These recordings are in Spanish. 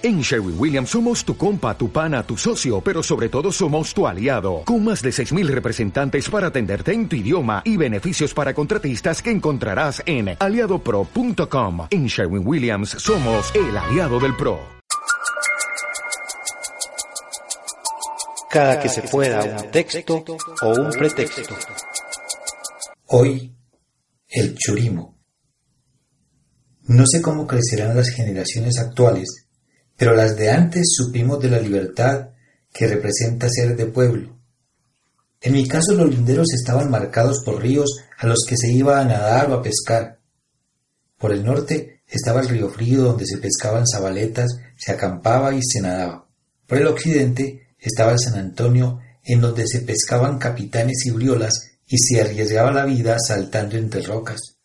En Sherwin Williams somos tu compa, tu pana, tu socio, pero sobre todo somos tu aliado, con más de 6.000 representantes para atenderte en tu idioma y beneficios para contratistas que encontrarás en aliadopro.com. En Sherwin Williams somos el aliado del PRO. Cada que se pueda un texto o un pretexto. Hoy, el churimo. No sé cómo crecerán las generaciones actuales pero las de antes supimos de la libertad que representa ser de pueblo. En mi caso los linderos estaban marcados por ríos a los que se iba a nadar o a pescar. Por el norte estaba el río Frío donde se pescaban zabaletas, se acampaba y se nadaba. Por el occidente estaba el San Antonio en donde se pescaban capitanes y briolas y se arriesgaba la vida saltando entre rocas.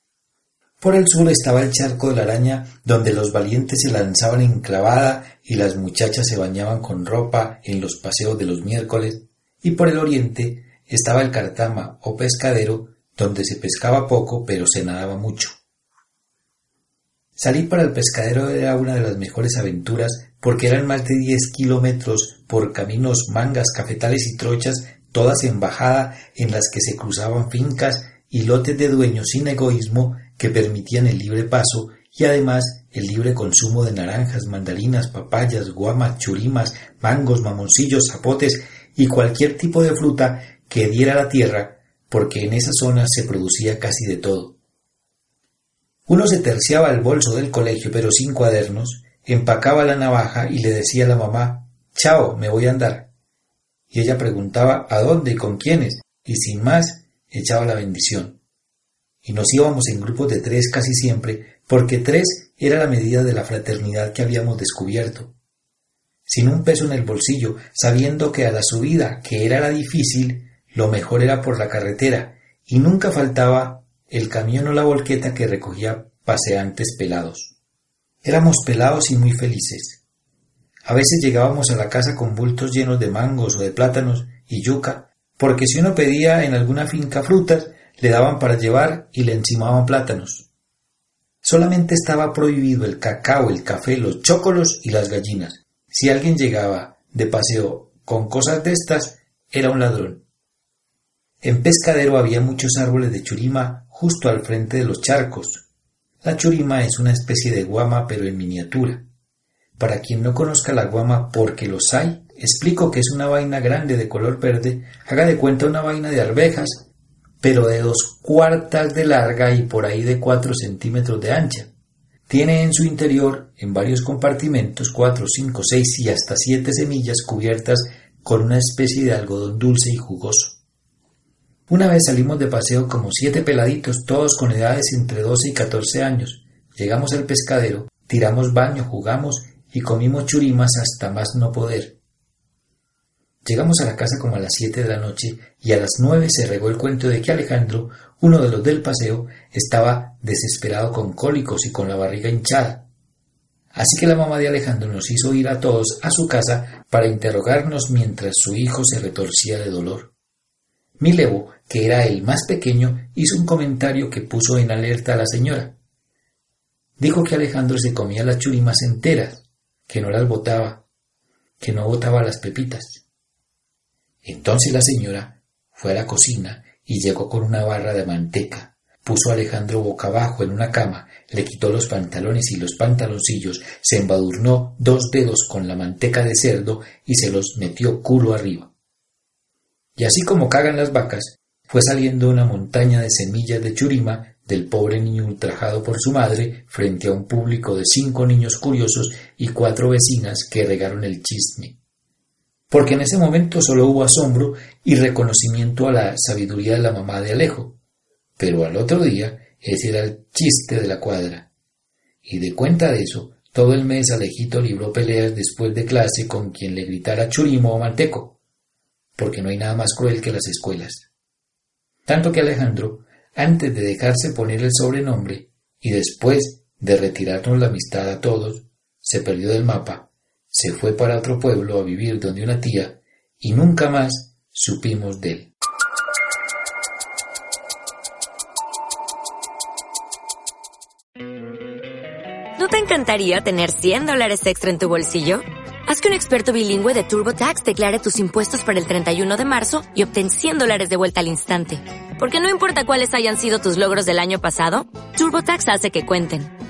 Por el sur estaba el charco de la araña, donde los valientes se lanzaban en clavada y las muchachas se bañaban con ropa en los paseos de los miércoles, y por el oriente estaba el cartama o pescadero, donde se pescaba poco pero se nadaba mucho. Salir para el pescadero era una de las mejores aventuras porque eran más de diez kilómetros por caminos, mangas, cafetales y trochas, todas en bajada en las que se cruzaban fincas y lotes de dueños sin egoísmo que permitían el libre paso y además el libre consumo de naranjas, mandarinas, papayas, guamas, churimas, mangos, mamoncillos, zapotes y cualquier tipo de fruta que diera la tierra, porque en esa zona se producía casi de todo. Uno se terciaba el bolso del colegio, pero sin cuadernos, empacaba la navaja y le decía a la mamá Chao, me voy a andar. Y ella preguntaba a dónde y con quiénes, y sin más echaba la bendición y nos íbamos en grupos de tres casi siempre, porque tres era la medida de la fraternidad que habíamos descubierto. Sin un peso en el bolsillo, sabiendo que a la subida, que era la difícil, lo mejor era por la carretera, y nunca faltaba el camión o la volqueta que recogía paseantes pelados. Éramos pelados y muy felices. A veces llegábamos a la casa con bultos llenos de mangos o de plátanos y yuca, porque si uno pedía en alguna finca frutas, le daban para llevar y le encimaban plátanos. Solamente estaba prohibido el cacao, el café, los chócolos y las gallinas. Si alguien llegaba de paseo con cosas de estas, era un ladrón. En Pescadero había muchos árboles de churima justo al frente de los charcos. La churima es una especie de guama pero en miniatura. Para quien no conozca la guama porque los hay, explico que es una vaina grande de color verde, haga de cuenta una vaina de arvejas pero de dos cuartas de larga y por ahí de cuatro centímetros de ancha. Tiene en su interior, en varios compartimentos, cuatro, cinco, seis y hasta siete semillas cubiertas con una especie de algodón dulce y jugoso. Una vez salimos de paseo como siete peladitos, todos con edades entre doce y catorce años. Llegamos al pescadero, tiramos baño, jugamos y comimos churimas hasta más no poder. Llegamos a la casa como a las siete de la noche y a las nueve se regó el cuento de que Alejandro, uno de los del paseo, estaba desesperado con cólicos y con la barriga hinchada. Así que la mamá de Alejandro nos hizo ir a todos a su casa para interrogarnos mientras su hijo se retorcía de dolor. Milevo, que era el más pequeño, hizo un comentario que puso en alerta a la señora. Dijo que Alejandro se comía las churimas enteras, que no las botaba, que no botaba las pepitas. Entonces la señora fue a la cocina y llegó con una barra de manteca. Puso a Alejandro boca abajo en una cama, le quitó los pantalones y los pantaloncillos, se embadurnó dos dedos con la manteca de cerdo y se los metió culo arriba. Y así como cagan las vacas, fue saliendo una montaña de semillas de churima del pobre niño ultrajado por su madre frente a un público de cinco niños curiosos y cuatro vecinas que regaron el chisme porque en ese momento solo hubo asombro y reconocimiento a la sabiduría de la mamá de Alejo. Pero al otro día ese era el chiste de la cuadra. Y de cuenta de eso, todo el mes Alejito libró peleas después de clase con quien le gritara churimo o manteco, porque no hay nada más cruel que las escuelas. Tanto que Alejandro, antes de dejarse poner el sobrenombre y después de retirarnos la amistad a todos, se perdió del mapa se fue para otro pueblo a vivir donde una tía y nunca más supimos de él. te encantaría tener 100 dólares extra en tu bolsillo? Haz que un experto bilingüe de TurboTax declare tus impuestos para el 31 de marzo y obtén 100 dólares de vuelta al instante. Porque no importa cuáles hayan sido tus logros del año pasado, TurboTax hace que cuenten.